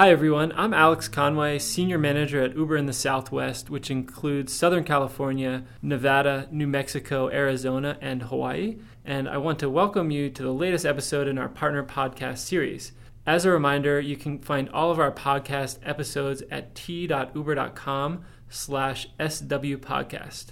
Hi, everyone. I'm Alex Conway, Senior Manager at Uber in the Southwest, which includes Southern California, Nevada, New Mexico, Arizona, and Hawaii. And I want to welcome you to the latest episode in our Partner Podcast series. As a reminder, you can find all of our podcast episodes at t.uber.com slash swpodcast.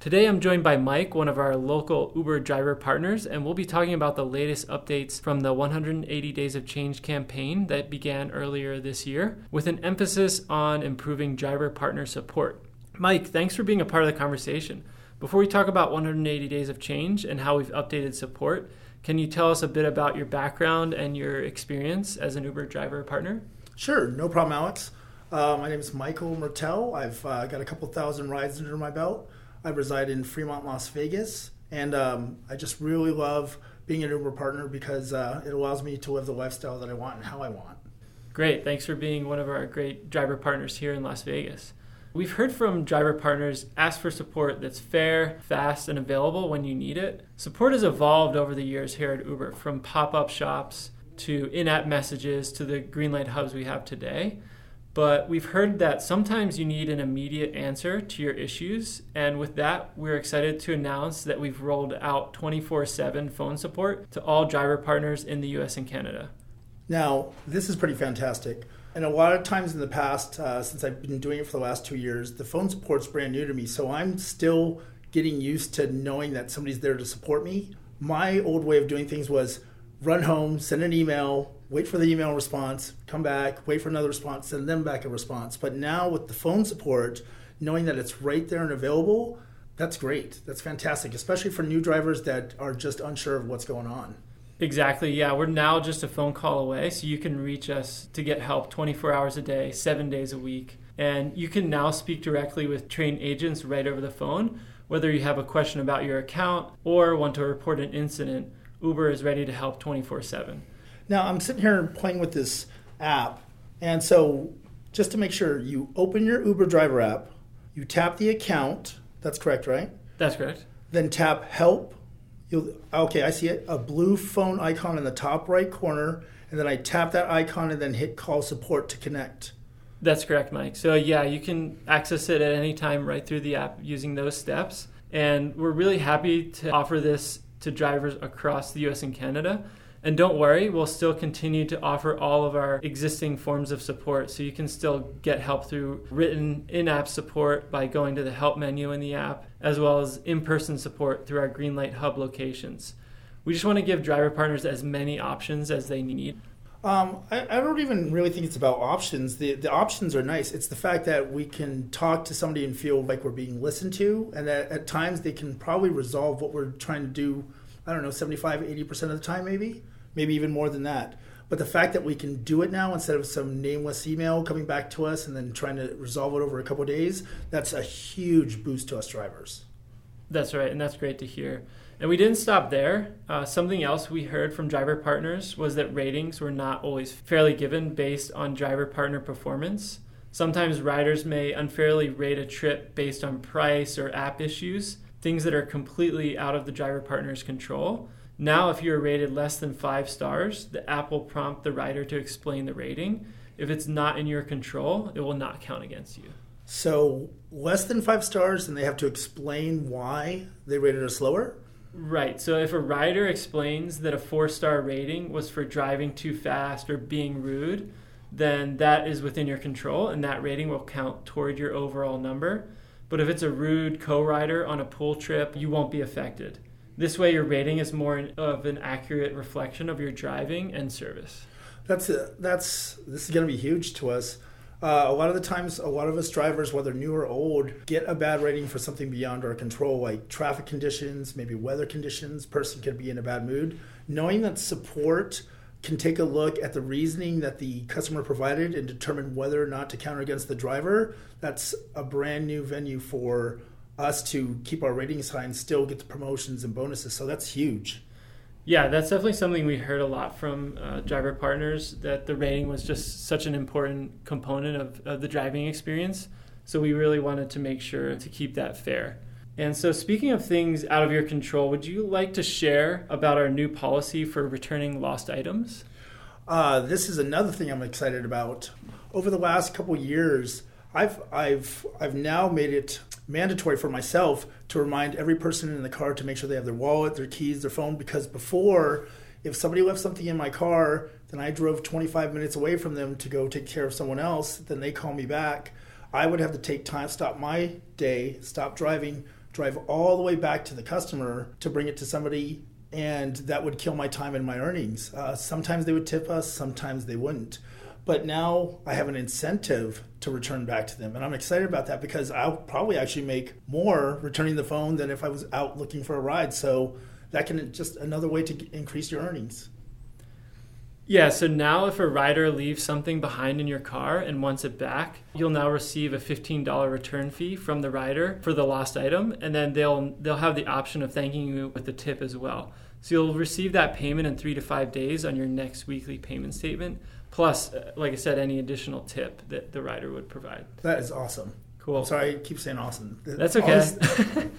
Today I'm joined by Mike, one of our local Uber driver partners, and we'll be talking about the latest updates from the 180 Days of Change campaign that began earlier this year, with an emphasis on improving driver partner support. Mike, thanks for being a part of the conversation. Before we talk about 180 Days of Change and how we've updated support, can you tell us a bit about your background and your experience as an Uber driver partner? Sure, no problem, Alex. Uh, my name is Michael Mertel. I've uh, got a couple thousand rides under my belt. I reside in Fremont, Las Vegas, and um, I just really love being an Uber partner because uh, it allows me to live the lifestyle that I want and how I want. Great. Thanks for being one of our great driver partners here in Las Vegas. We've heard from driver partners ask for support that's fair, fast, and available when you need it. Support has evolved over the years here at Uber from pop up shops to in app messages to the Greenlight hubs we have today. But we've heard that sometimes you need an immediate answer to your issues. And with that, we're excited to announce that we've rolled out 24 7 phone support to all driver partners in the US and Canada. Now, this is pretty fantastic. And a lot of times in the past, uh, since I've been doing it for the last two years, the phone support's brand new to me. So I'm still getting used to knowing that somebody's there to support me. My old way of doing things was run home, send an email, wait for the email response, come back, wait for another response, send them back a response. But now with the phone support, knowing that it's right there and available, that's great. That's fantastic, especially for new drivers that are just unsure of what's going on. Exactly. Yeah, we're now just a phone call away, so you can reach us to get help 24 hours a day, seven days a week. And you can now speak directly with trained agents right over the phone, whether you have a question about your account or want to report an incident. Uber is ready to help 24 7. Now I'm sitting here playing with this app, and so just to make sure, you open your Uber driver app, you tap the account. That's correct, right? That's correct. Then tap help. You'll okay, I see it. A blue phone icon in the top right corner, and then I tap that icon and then hit call support to connect. That's correct, Mike. So yeah, you can access it at any time right through the app using those steps. And we're really happy to offer this to drivers across the US and Canada. And don't worry, we'll still continue to offer all of our existing forms of support. So you can still get help through written in app support by going to the help menu in the app, as well as in person support through our Greenlight Hub locations. We just want to give driver partners as many options as they need. Um, I, I, don't even really think it's about options. The, the options are nice. It's the fact that we can talk to somebody and feel like we're being listened to, and that at times they can probably resolve what we're trying to do, I don't know, 75, 80% of the time, maybe maybe even more than that. But the fact that we can do it now instead of some nameless email coming back to us and then trying to resolve it over a couple days, that's a huge boost to us drivers. That's right, and that's great to hear. And we didn't stop there. Uh, something else we heard from driver partners was that ratings were not always fairly given based on driver partner performance. Sometimes riders may unfairly rate a trip based on price or app issues, things that are completely out of the driver partner's control. Now, if you're rated less than five stars, the app will prompt the rider to explain the rating. If it's not in your control, it will not count against you. So, less than five stars, and they have to explain why they rated us lower? Right. So, if a rider explains that a four star rating was for driving too fast or being rude, then that is within your control, and that rating will count toward your overall number. But if it's a rude co rider on a pool trip, you won't be affected. This way, your rating is more of an accurate reflection of your driving and service. That's a, that's this is going to be huge to us. Uh, a lot of the times, a lot of us drivers, whether new or old, get a bad rating for something beyond our control, like traffic conditions, maybe weather conditions. Person could be in a bad mood. Knowing that support can take a look at the reasoning that the customer provided and determine whether or not to counter against the driver. That's a brand new venue for us to keep our ratings high and still get the promotions and bonuses. So that's huge. Yeah, that's definitely something we heard a lot from uh, driver partners that the rating was just such an important component of, of the driving experience. So we really wanted to make sure to keep that fair. And so, speaking of things out of your control, would you like to share about our new policy for returning lost items? Uh, this is another thing I'm excited about. over the last couple years, I've I've I've now made it mandatory for myself to remind every person in the car to make sure they have their wallet, their keys, their phone because before if somebody left something in my car, then I drove 25 minutes away from them to go take care of someone else, then they call me back. I would have to take time, stop my day, stop driving, drive all the way back to the customer to bring it to somebody, and that would kill my time and my earnings. Uh, sometimes they would tip us, sometimes they wouldn't. But now I have an incentive to return back to them. And I'm excited about that because I'll probably actually make more returning the phone than if I was out looking for a ride. So that can just another way to increase your earnings. Yeah, so now if a rider leaves something behind in your car and wants it back, you'll now receive a $15 return fee from the rider for the lost item and then they'll they'll have the option of thanking you with a tip as well. So you'll receive that payment in 3 to 5 days on your next weekly payment statement plus uh, like I said any additional tip that the rider would provide. That is awesome. Cool. I'm sorry, I keep saying awesome. That's okay.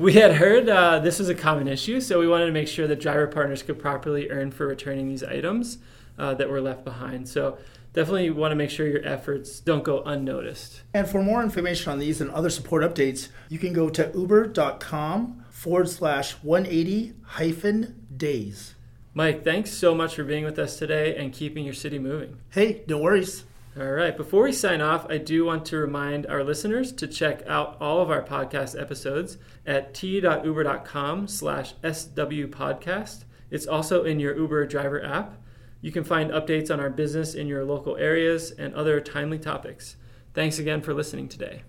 We had heard uh, this was a common issue, so we wanted to make sure that driver partners could properly earn for returning these items uh, that were left behind. So definitely want to make sure your efforts don't go unnoticed. And for more information on these and other support updates, you can go to uber.com forward slash 180 hyphen days. Mike, thanks so much for being with us today and keeping your city moving. Hey, no worries. All right. Before we sign off, I do want to remind our listeners to check out all of our podcast episodes at t.uber.com slash swpodcast. It's also in your Uber driver app. You can find updates on our business in your local areas and other timely topics. Thanks again for listening today.